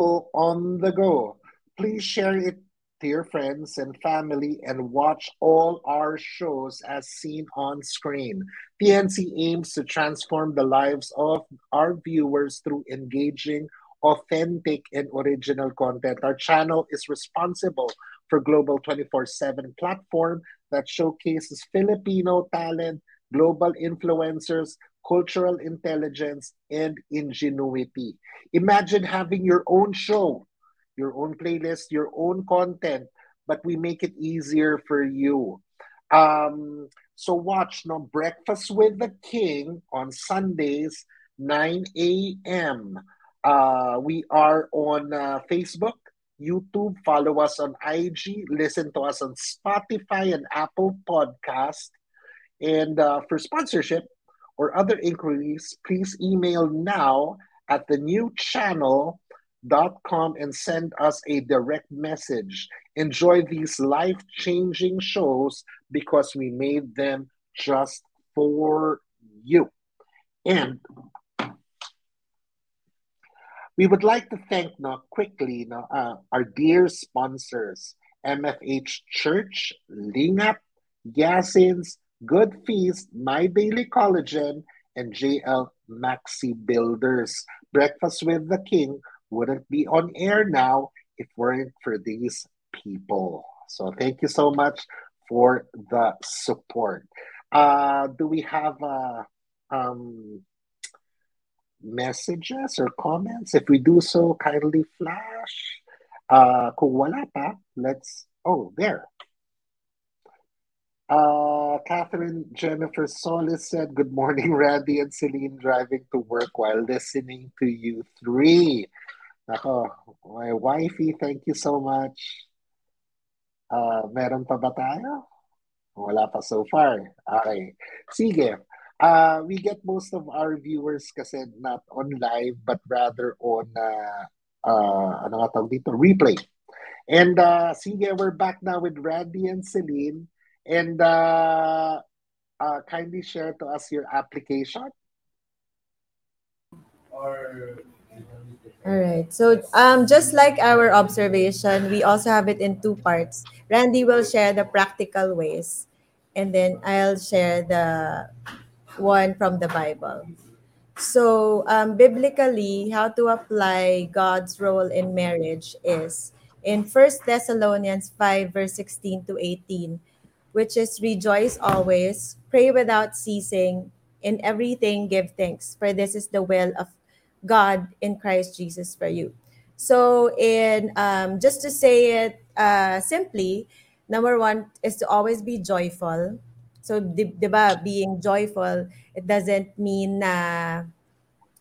On the go. Please share it to your friends and family and watch all our shows as seen on screen. PNC aims to transform the lives of our viewers through engaging, authentic, and original content. Our channel is responsible for Global 24/7 platform that showcases Filipino talent, global influencers, cultural intelligence, and ingenuity. Imagine having your own show your own playlist, your own content, but we make it easier for you. Um, so watch no Breakfast with the King on Sundays, 9 a.m. Uh, we are on uh, Facebook, YouTube. Follow us on IG. Listen to us on Spotify and Apple Podcast. And uh, for sponsorship or other inquiries, please email now at the new channel dot com and send us a direct message. Enjoy these life changing shows because we made them just for you. And we would like to thank now quickly now, uh, our dear sponsors MFH Church, Lingap, Gasins, Good Feast, My Daily Collagen, and JL Maxi Builders. Breakfast with the King wouldn't be on air now if weren't for these people. So thank you so much for the support. Uh, do we have uh, um, messages or comments? If we do so, kindly flash. Uh, kung wala pa, let's, oh, there. Uh, Catherine Jennifer Solis said, Good morning, Randy and Celine, driving to work while listening to you three. Ako, my wifey, thank you so much. Uh, meron pa ba tayo? Wala pa so far. Okay. Sige. Uh, we get most of our viewers kasi not on live but rather on uh, uh, ano nga tawag dito? Replay. And uh, sige, we're back now with Randy and Celine. And uh, uh, kindly share to us your application. Or All right. So, um, just like our observation, we also have it in two parts. Randy will share the practical ways, and then I'll share the one from the Bible. So, um, biblically, how to apply God's role in marriage is in First Thessalonians 5, verse 16 to 18, which is rejoice always, pray without ceasing, in everything give thanks, for this is the will of God in Christ Jesus for you. So, in um, just to say it uh, simply, number one is to always be joyful. So, di, di ba, being joyful, it doesn't mean na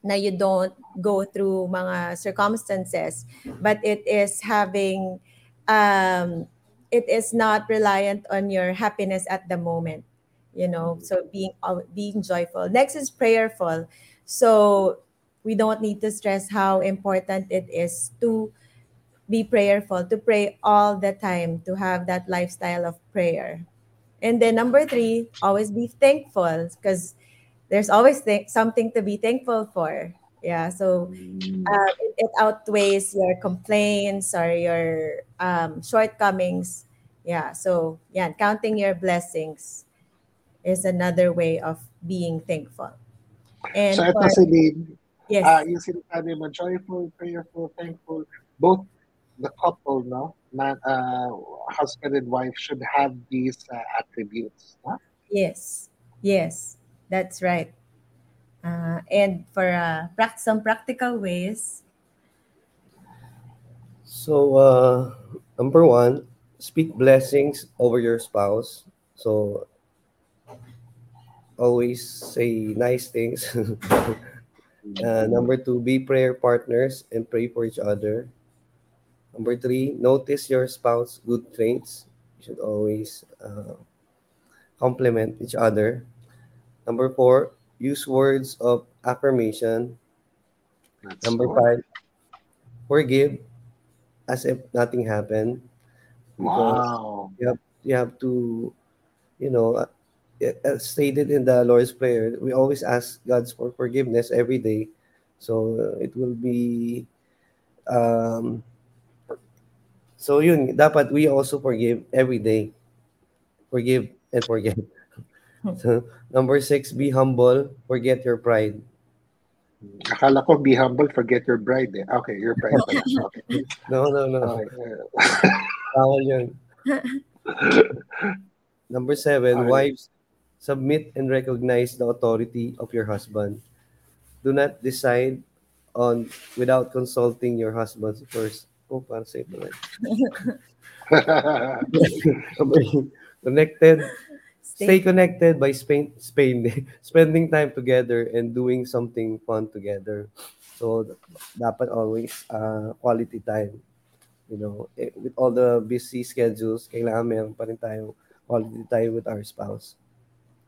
na you don't go through mga circumstances, but it is having, um, it is not reliant on your happiness at the moment. You know, mm-hmm. so being being joyful. Next is prayerful. So we don't need to stress how important it is to be prayerful, to pray all the time, to have that lifestyle of prayer. And then number three, always be thankful because there's always th- something to be thankful for. Yeah, so uh, it, it, outweighs your complaints or your um, shortcomings. Yeah, so yeah, counting your blessings is another way of being thankful. And so for, Yes. Uh, yung sinasabi mo, joyful, prayerful, thankful, both the couple, no, man, uh, husband and wife should have these uh, attributes. No? Yes, yes, that's right. Uh, and for uh, some practical ways. So, uh, number one, speak blessings over your spouse. So, always say nice things. Uh, number two, be prayer partners and pray for each other. Number three, notice your spouse good traits. You should always uh, compliment each other. Number four, use words of affirmation. That's Number cool. five, forgive as if nothing happened. Wow. You have, you have to, you know, as stated in the Lord's Prayer, we always ask God for forgiveness every day. So uh, it will be um, so yun, dapat we also forgive every day. Forgive and forget. So, number six, be humble, forget your pride. Akala ko be humble, forget your bride eh. Okay, your pala. Okay. No, no, no. Bawal yun. Number seven, Okay. wives, submit and recognize the authority of your husband. Do not decide on without consulting your husband first. Oh, para sa ito connected. Stay connected by Spain, Spain, spending time together and doing something fun together. So dapat always uh, quality time. You know, eh, with all the busy schedules, kailangan meron pa rin tayo quality time with our spouse.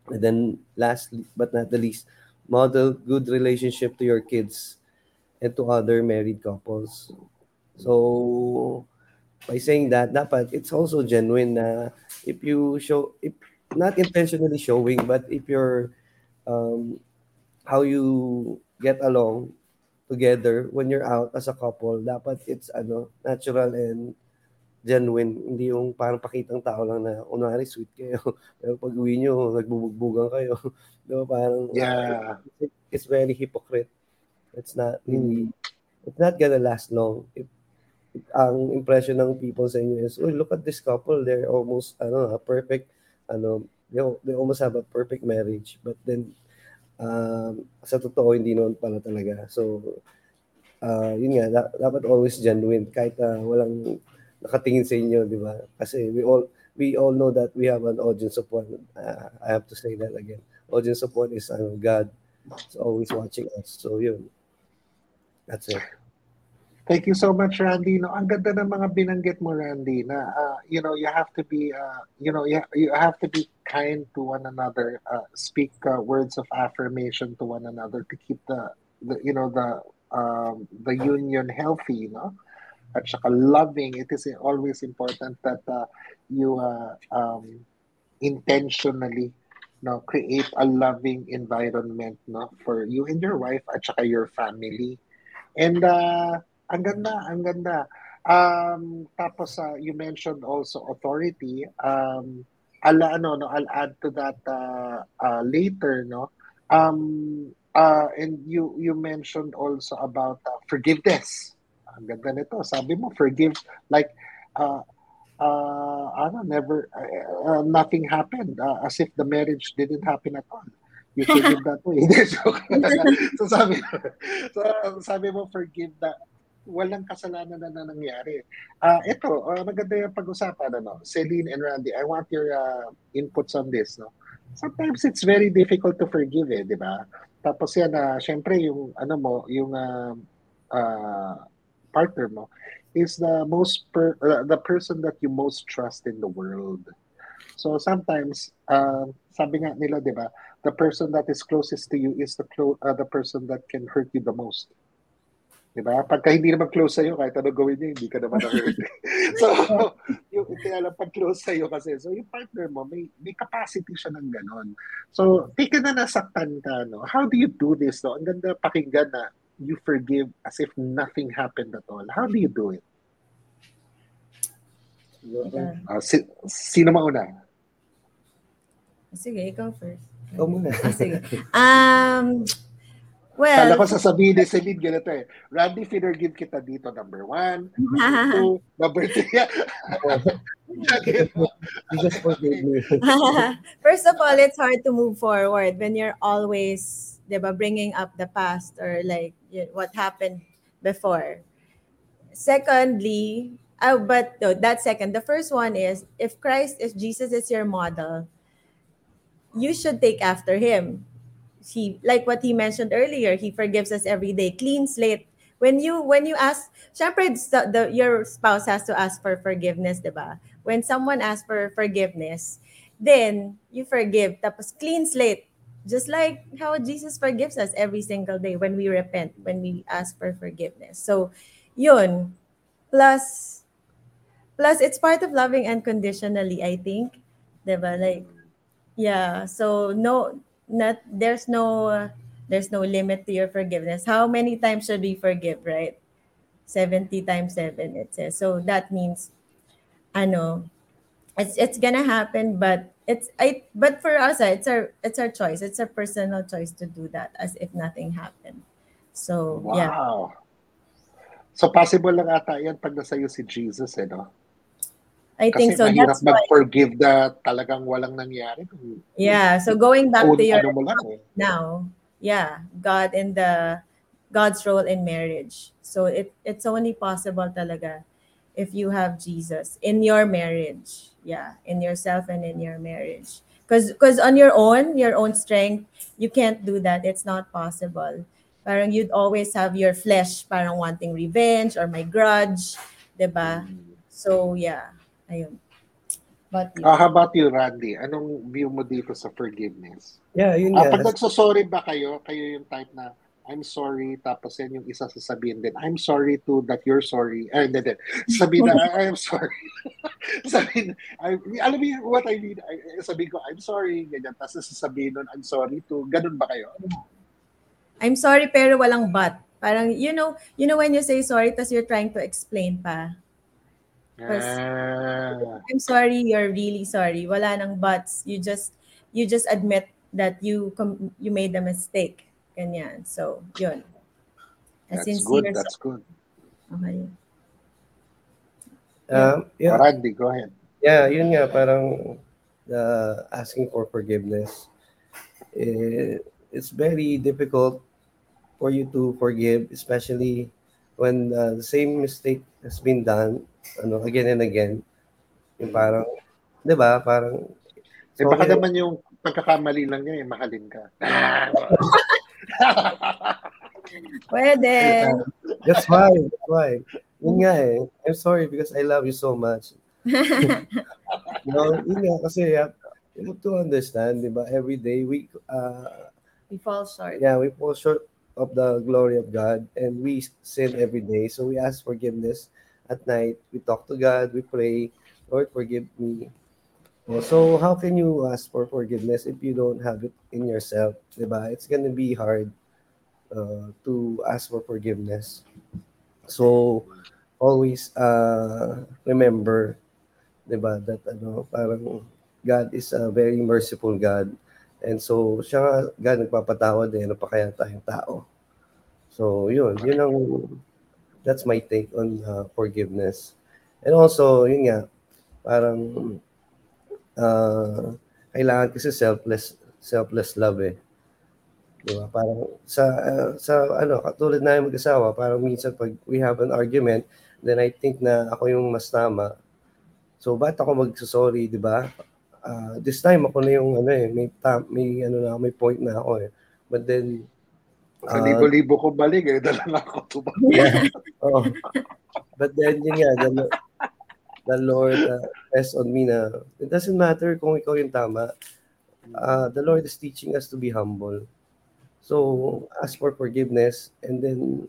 And then lastly, but not the least, model good relationship to your kids and to other married couples. So by saying that, dapat it's also genuine na if you show if not intentionally showing, but if you're um, how you get along together when you're out as a couple, dapat it's ano natural and genuine. Hindi yung parang pakitang tao lang na unwari sweet kayo. Pero pag uwi nyo, nagbubugbugan kayo. Di ba? Parang Yeah. it's very hypocrite. It's not really, it's not gonna last long. If, if ang impression ng people sa inyo is, oh, look at this couple, they're almost, ano, perfect, ano, they, they almost have a perfect marriage. But then, um, sa totoo, hindi naman pala talaga. So, uh, yun nga, da- dapat always genuine, kahit uh, walang nakatingin sa inyo, di ba? Kasi we all, we all know that we have an audience of one. Uh, I have to say that again. Audience of one is ano, God. It's always watching us. So, yun. That's it. Thank you so much, Randy. No, ang ganda ng mga binanggit mo, Randy, na uh, you know, you have to be uh, you know, you, you have to be kind to one another, uh, speak uh, words of affirmation to one another to keep the, the you know, the um, the union healthy, no? At saka loving, it is always important that uh, you uh, um, intentionally no create a loving environment no for you and your wife at saka your family and uh, ang ganda ang ganda. Um tapos uh, you mentioned also authority. Um ala ano no I'll add to that uh, uh, later no? Um uh, and you you mentioned also about uh, forgiveness. Ang ganda nito. Sabi mo forgive like uh, uh, ano, never, uh, uh, nothing happened, uh, as if the marriage didn't happen at all. You forgive that way. So sabi, so sabi mo, forgive that walang kasalanan na, na nangyari. Uh, ito, uh, maganda yung pag-usapan, ano, Celine and Randy, I want your uh, inputs on this, no? Sometimes it's very difficult to forgive, eh, di ba? Tapos yan, uh, syempre, yung, ano mo, yung uh, uh, partner mo, is the most per, uh, the person that you most trust in the world. So sometimes, uh, sabi nga nila, di ba, the person that is closest to you is the clo- uh, the person that can hurt you the most. Di ba? Pagka hindi naman close sa'yo, kahit ano gawin niya, hindi ka naman na-hurt. so, yung kaya lang pag close sa'yo kasi, so yung partner mo, may, may capacity siya ng ganon. So, tika na nasaktan ka, no? How do you do this, no? Ang ganda pakinggan na you forgive as if nothing happened at all. How do you do it? Yeah. Uh, si, sino mauna? Sige, ikaw first. Ikaw muna. Ah, sige. Um, well, Kala ko sasabihin ni Celine ganito eh. Randy, give kita dito, number one. Number two. Number three. Just forgive me. First of all, it's hard to move forward when you're always, diba, bringing up the past or like y- what happened before. Secondly, oh, but no, that's second. The first one is if Christ, if Jesus is your model, you should take after him. He, like what he mentioned earlier, he forgives us every day, clean slate. When you when you ask, syempre, the, the your spouse has to ask for forgiveness, diba? When someone asks for forgiveness, then you forgive. Tapos clean slate. Just like how Jesus forgives us every single day when we repent, when we ask for forgiveness. So, yun. Plus, plus it's part of loving unconditionally, I think. Diba? Like, yeah. So, no, not, there's no, there's no limit to your forgiveness. How many times should we forgive, right? 70 times 7 it says. So that means I know it's it's gonna happen but it's I but for us ah, it's our it's our choice. It's a personal choice to do that as if nothing happened. So yeah. Wow. So possible lang ata yan pag nasa iyo si Jesus, eh, no? I think Kasi so. That's why mag-forgive na talagang walang nangyari. Yeah. So going back to your ano lang, eh. now yeah god and the god's role in marriage so it it's only possible talaga if you have jesus in your marriage yeah in yourself and in your marriage because because on your own your own strength you can't do that it's not possible parang you'd always have your flesh parang wanting revenge or my grudge diba so yeah ayun but Ah, how about you, Randy? Anong view mo dito sa forgiveness? Yeah, yun Ah, nga. pag nagsosorry ba kayo, kayo yung type na I'm sorry, tapos yan yung isa sasabihin din, I'm sorry to that you're sorry. Ay, hindi, hindi. Sabihin na, I am sorry. sabihin, I, alam mo yung what I mean? I, sabihin ko, I'm sorry, ganyan. Tapos sasabihin nun, I'm sorry to, ganun ba kayo? I'm sorry pero walang but. Parang you know, you know when you say sorry tas you're trying to explain pa. Yes. Ah, I'm sorry, you're really sorry. Wala nang buts. You just you just admit that you com- you made a mistake. Ganyan. So, yun. A that's sincere good, that's good. Okay. Um, yeah, Randy, go ahead. Yeah, yun nga, parang uh, asking for forgiveness. Eh, it's very difficult for you to forgive, especially when uh, the same mistake has been done ano, again and again. Yung parang, di ba, parang, Eh, baka okay, naman yung pagkakamali lang niya, eh, mahalin ka. Pwede. that's why, that's why. Yun nga eh, I'm sorry because I love you so much. You know, yun nga, kasi you have to understand, di ba, every day we, uh, We fall short. yeah, we fall short of the glory of God and we sin every day. So we ask forgiveness at night. We talk to God, we pray, Lord, forgive me. So how can you ask for forgiveness if you don't have it in yourself? Diba? It's gonna be hard uh, to ask for forgiveness. So always uh, remember, diba, that ano, parang God is a very merciful God. And so, siya nga, God nagpapatawad eh, ano pa kaya tayong tao. So, yun, yun ang, that's my take on uh, forgiveness. And also, yun nga, parang, uh, kailangan kasi selfless, selfless love eh. Di ba? Parang sa, uh, sa ano, katulad na mag-asawa, parang minsan pag we have an argument, then I think na ako yung mas tama. So, ba't ako magsasorry, di ba? uh, this time ako na yung ano eh, may may ano na, may point na ako eh. But then Sa uh, libo-libo ko balik, eh, dala ako tuba. yeah, oh. But then yun nga, the, the Lord uh, rests on me na it doesn't matter kung ikaw yung tama. Uh, the Lord is teaching us to be humble. So, ask for forgiveness and then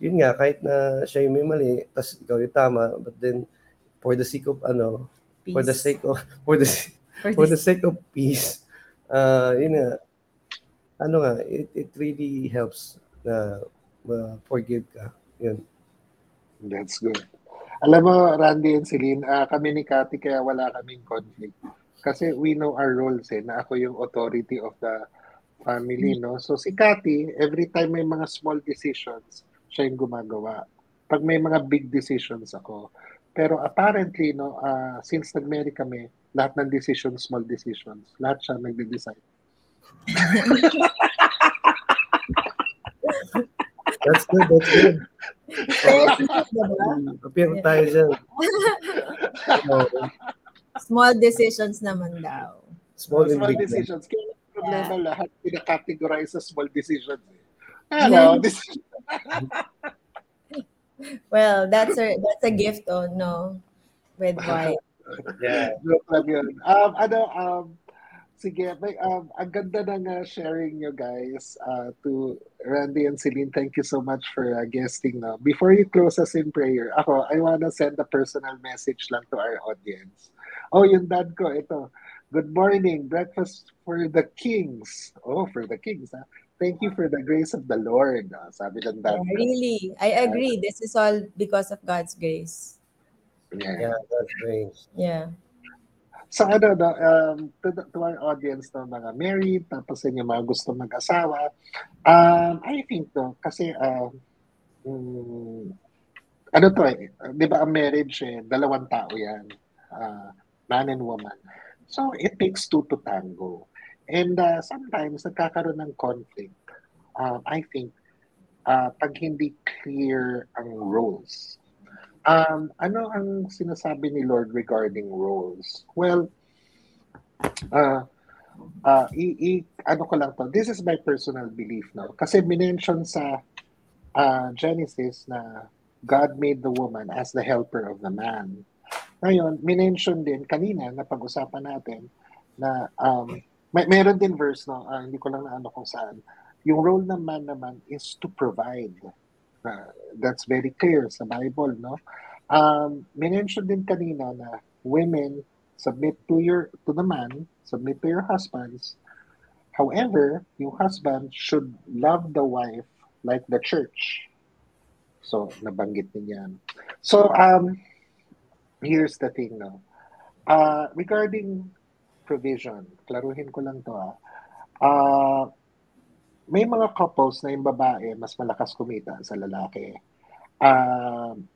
yun nga, kahit na siya yung may mali, tas ikaw yung tama, but then for the sake of ano, for the Peace. sake of for the For for the sake of peace, uh, yun nga, ano nga, it, it really helps na uh, forgive ka. Yun. That's good. Alam mo, Randy and Celine, ah, kami ni Cathy kaya wala kaming conflict. Kasi we know our roles eh, na ako yung authority of the family, no? So si Cathy, every time may mga small decisions, siya yung gumagawa. Pag may mga big decisions ako. Pero apparently, no, ah, since nag-marry kami, lahat ng decisions, small decisions, lahat siya nagde-decide. That's good, that's good. Appear tayo dyan. Small decisions naman daw. small small decisions. Kaya problema lahat pinacategorize sa small decisions. Ano, this, Well, that's a that's a gift oh no with wife. Yeah. Joke lang yun. Um, ano, um, sige, may, um, ang ganda ng uh, sharing nyo guys uh, to Randy and Celine. Thank you so much for uh, guesting. No? Before you close us in prayer, ako, I wanna send a personal message lang to our audience. Oh, yung dad ko, ito. Good morning, breakfast for the kings. Oh, for the kings, ha? thank you for the grace of the Lord. Ah, sabi ng dad. ko. Really, I agree. This is all because of God's grace. Yeah. Yeah, that's great. Yeah. So ano, no, um, to, to our audience ng mga married, tapos yung mga gusto mag-asawa, um, I think to, kasi um, mm, ano to eh, di ba ang marriage eh, dalawang tao yan, ah, man and woman. So it takes two to tango. And uh, sometimes nagkakaroon ng conflict. Um, I think uh, pag hindi clear ang roles. Um, ano ang sinasabi ni Lord regarding roles? Well, uh, uh, i, i- ano ko lang to, this is my personal belief no? Kasi minention sa uh, Genesis na God made the woman as the helper of the man. Ngayon, minention din kanina na pag-usapan natin na um, may, meron din verse, no? ah, hindi ko lang na ano kung saan. Yung role ng man naman is to provide. Uh, that's very clear sa Bible, no? Um, minention din kanina na women submit to your to the man, submit to your husbands. However, yung husband should love the wife like the church. So, nabanggit din yan. So, um, here's the thing, no? Uh, regarding provision, klaruhin ko lang to, ah. Uh, may mga couples na yung babae mas malakas kumita sa lalaki. Um,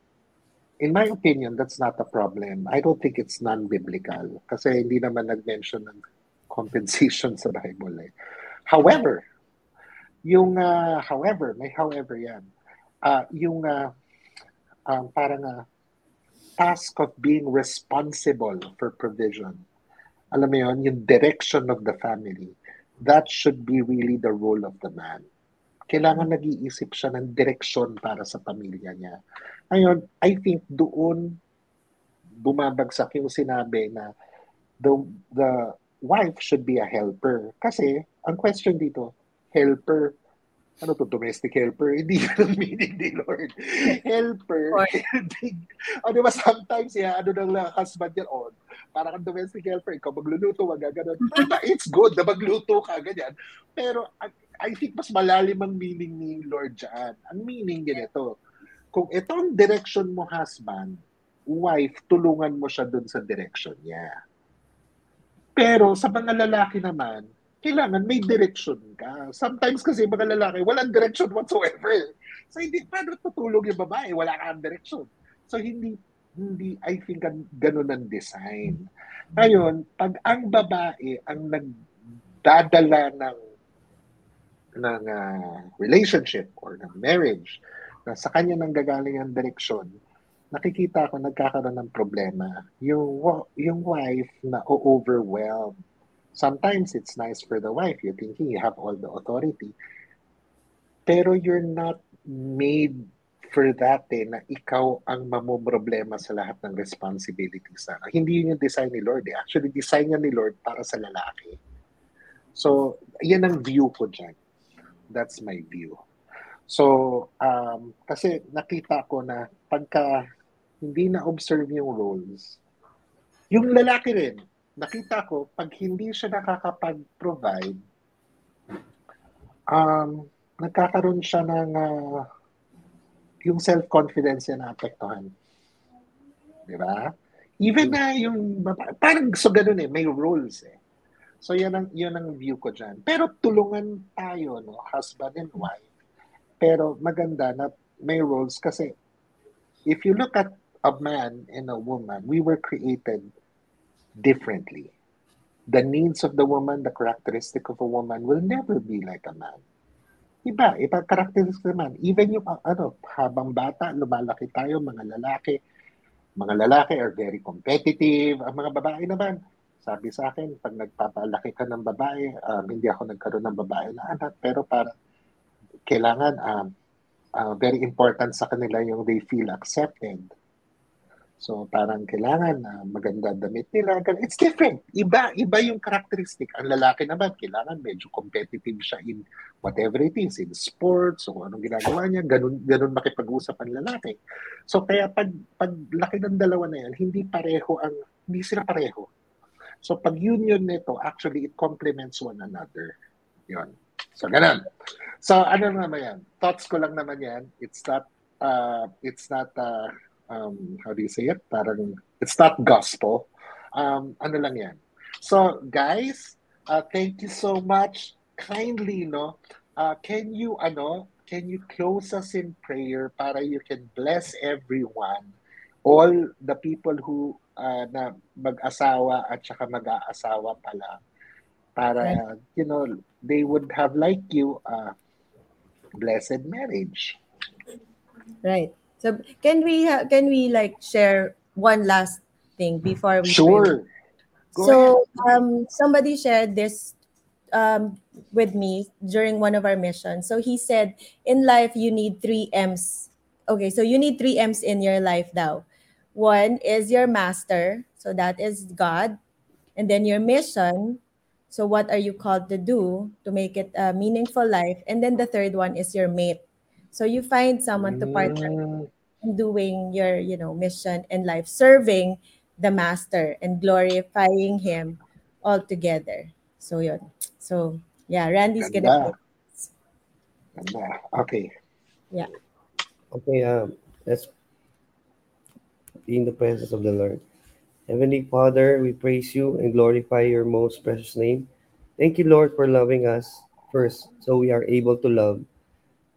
in my opinion, that's not a problem. I don't think it's non-biblical kasi hindi naman nag-mention ng compensation sa Bible. Eh. However, yung uh, however, may however yan. Uh, yung uh, um, parang uh, task of being responsible for provision. Alam mo yun, yung direction of the family. That should be really the role of the man. Kailangan nag-iisip siya ng direksyon para sa pamilya niya. Ngayon, I think doon bumabagsak yung sinabi na the, the wife should be a helper. Kasi, ang question dito, helper, ano to, domestic helper? Hindi yun ang meaning ni Lord. Helper, Or- helping. O, di ba, sometimes, yeah, ano nang husband yan, on, parang ang domestic helper, ikaw magluluto, wag. Tama, it's good na magluto ka, ganyan. Pero, I- think mas malalim ang meaning ni Lord dyan. Ang meaning ganito, kung ito ang direction mo, husband, wife, tulungan mo siya dun sa direction niya. Pero sa mga lalaki naman, kailangan may direction ka. Sometimes kasi mga lalaki, walang direction whatsoever. So hindi, paano tutulong yung babae? Wala kang direction. So hindi, hindi, I think, gan- ganun ang design. Ngayon, pag ang babae ang nagdadala ng ng ah, relationship or ng marriage na sa kanya nang gagaling ang direksyon, nakikita ko nagkakaroon ng problema. Yung, yung wife na overwhelmed. Sometimes it's nice for the wife. You're thinking you have all the authority. Pero you're not made for that eh, na ikaw ang mamumroblema sa lahat ng responsibilities. Na. Hindi yun yung design ni Lord. Eh. Actually, design niya ni Lord para sa lalaki. So, yan ang view ko dyan. That's my view. So, um, kasi nakita ko na pagka hindi na-observe yung roles, yung lalaki rin, nakita ko, pag hindi siya nakakapag-provide, um, nagkakaroon siya ng ah, yung self-confidence niya naapektuhan. Di ba? Even na yung, parang so ganun eh, may roles eh. So yan ang, yun ang view ko dyan. Pero tulungan tayo, no, husband and wife. Pero maganda na may roles kasi if you look at a man and a woman, we were created differently. The needs of the woman, the characteristic of a woman will never be like a man. Iba, iba characteristic naman. Even yung, uh, ano, habang bata, lumalaki tayo, mga lalaki, mga lalaki are very competitive. Ang mga babae naman, sabi sa akin, pag nagpapalaki ka ng babae, um, hindi ako nagkaroon ng babae na anak, pero para kailangan um, uh, very important sa kanila yung they feel accepted. So parang kailangan na maganda damit nila. It's different. Iba, iba yung characteristic. Ang lalaki naman, kailangan medyo competitive siya in whatever it is, in sports, o anong ginagawa niya, ganun, ganun makipag-usap ang lalaki. So kaya pag, pag laki ng dalawa na yan, hindi pareho ang, hindi sila pareho. So pag union nito, actually it complements one another. Yun. So, ganun. So, ano naman yan? Thoughts ko lang naman yan. It's not, uh, it's not, uh, um, how do you say it? Parang, it's not gospel. Um, ano lang yan. So, guys, uh, thank you so much. Kindly, no, uh, can you, ano, can you close us in prayer para you can bless everyone, all the people who uh, na mag-asawa at saka mag-aasawa pala para, you know, they would have like you a blessed marriage. Right. So can we ha- can we like share one last thing before we? Sure. So um somebody shared this um with me during one of our missions. So he said in life you need 3 M's. Okay, so you need 3 M's in your life now. One is your master, so that is God. And then your mission, so what are you called to do to make it a meaningful life? And then the third one is your mate. So you find someone to partner Mm, doing your you know mission in life serving the master and glorifying him all together so yun so yeah randy's gonna Ganda. Ganda. Okay. Okay, um, let's be in the presence of the Lord. Heavenly Father, we praise you and glorify your most precious name. Thank you, Lord, for loving us first so we are able to love.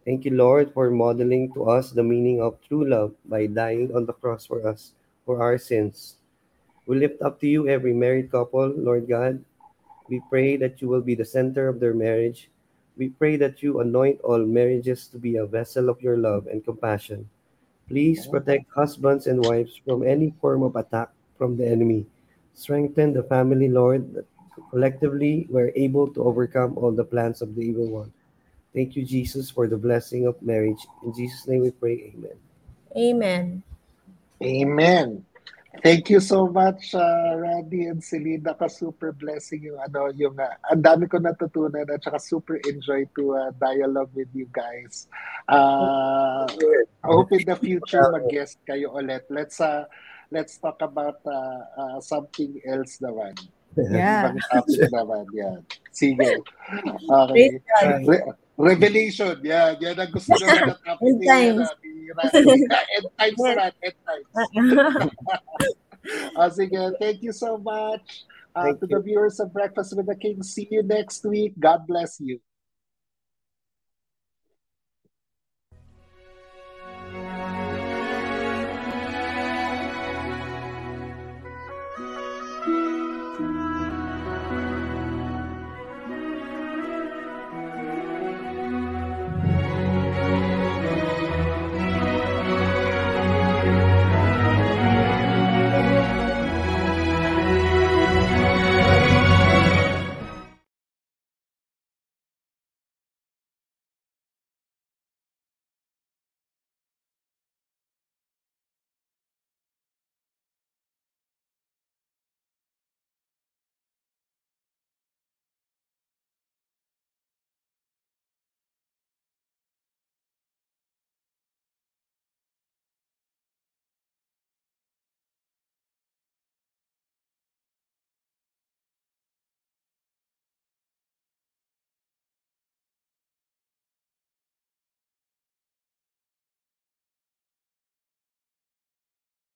Thank you, Lord, for modeling to us the meaning of true love by dying on the cross for us, for our sins. We lift up to you every married couple, Lord God. We pray that you will be the center of their marriage. We pray that you anoint all marriages to be a vessel of your love and compassion. Please protect husbands and wives from any form of attack from the enemy. Strengthen the family, Lord, that collectively we're able to overcome all the plans of the evil one. Thank you, Jesus, for the blessing of marriage. In Jesus' name we pray, Amen. amen Amen. Thank you so much, uh, Randy and Celine. Naka super blessing yung ano, yung uh, ang dami ko natutunan at saka super enjoy to uh, dialogue with you guys. Uh, I hope in the future mag-guest kayo ulit. Let's uh, let's talk about uh, uh, something else naman. yeah Ibang topic naman. Yan. Sige. Okay. Re- Revelation. Yan. Yan ang gusto naman topic End times. End times na. End times. Uh, sige, thank you so much. Uh, to the viewers of Breakfast with the King, see you next week. God bless you.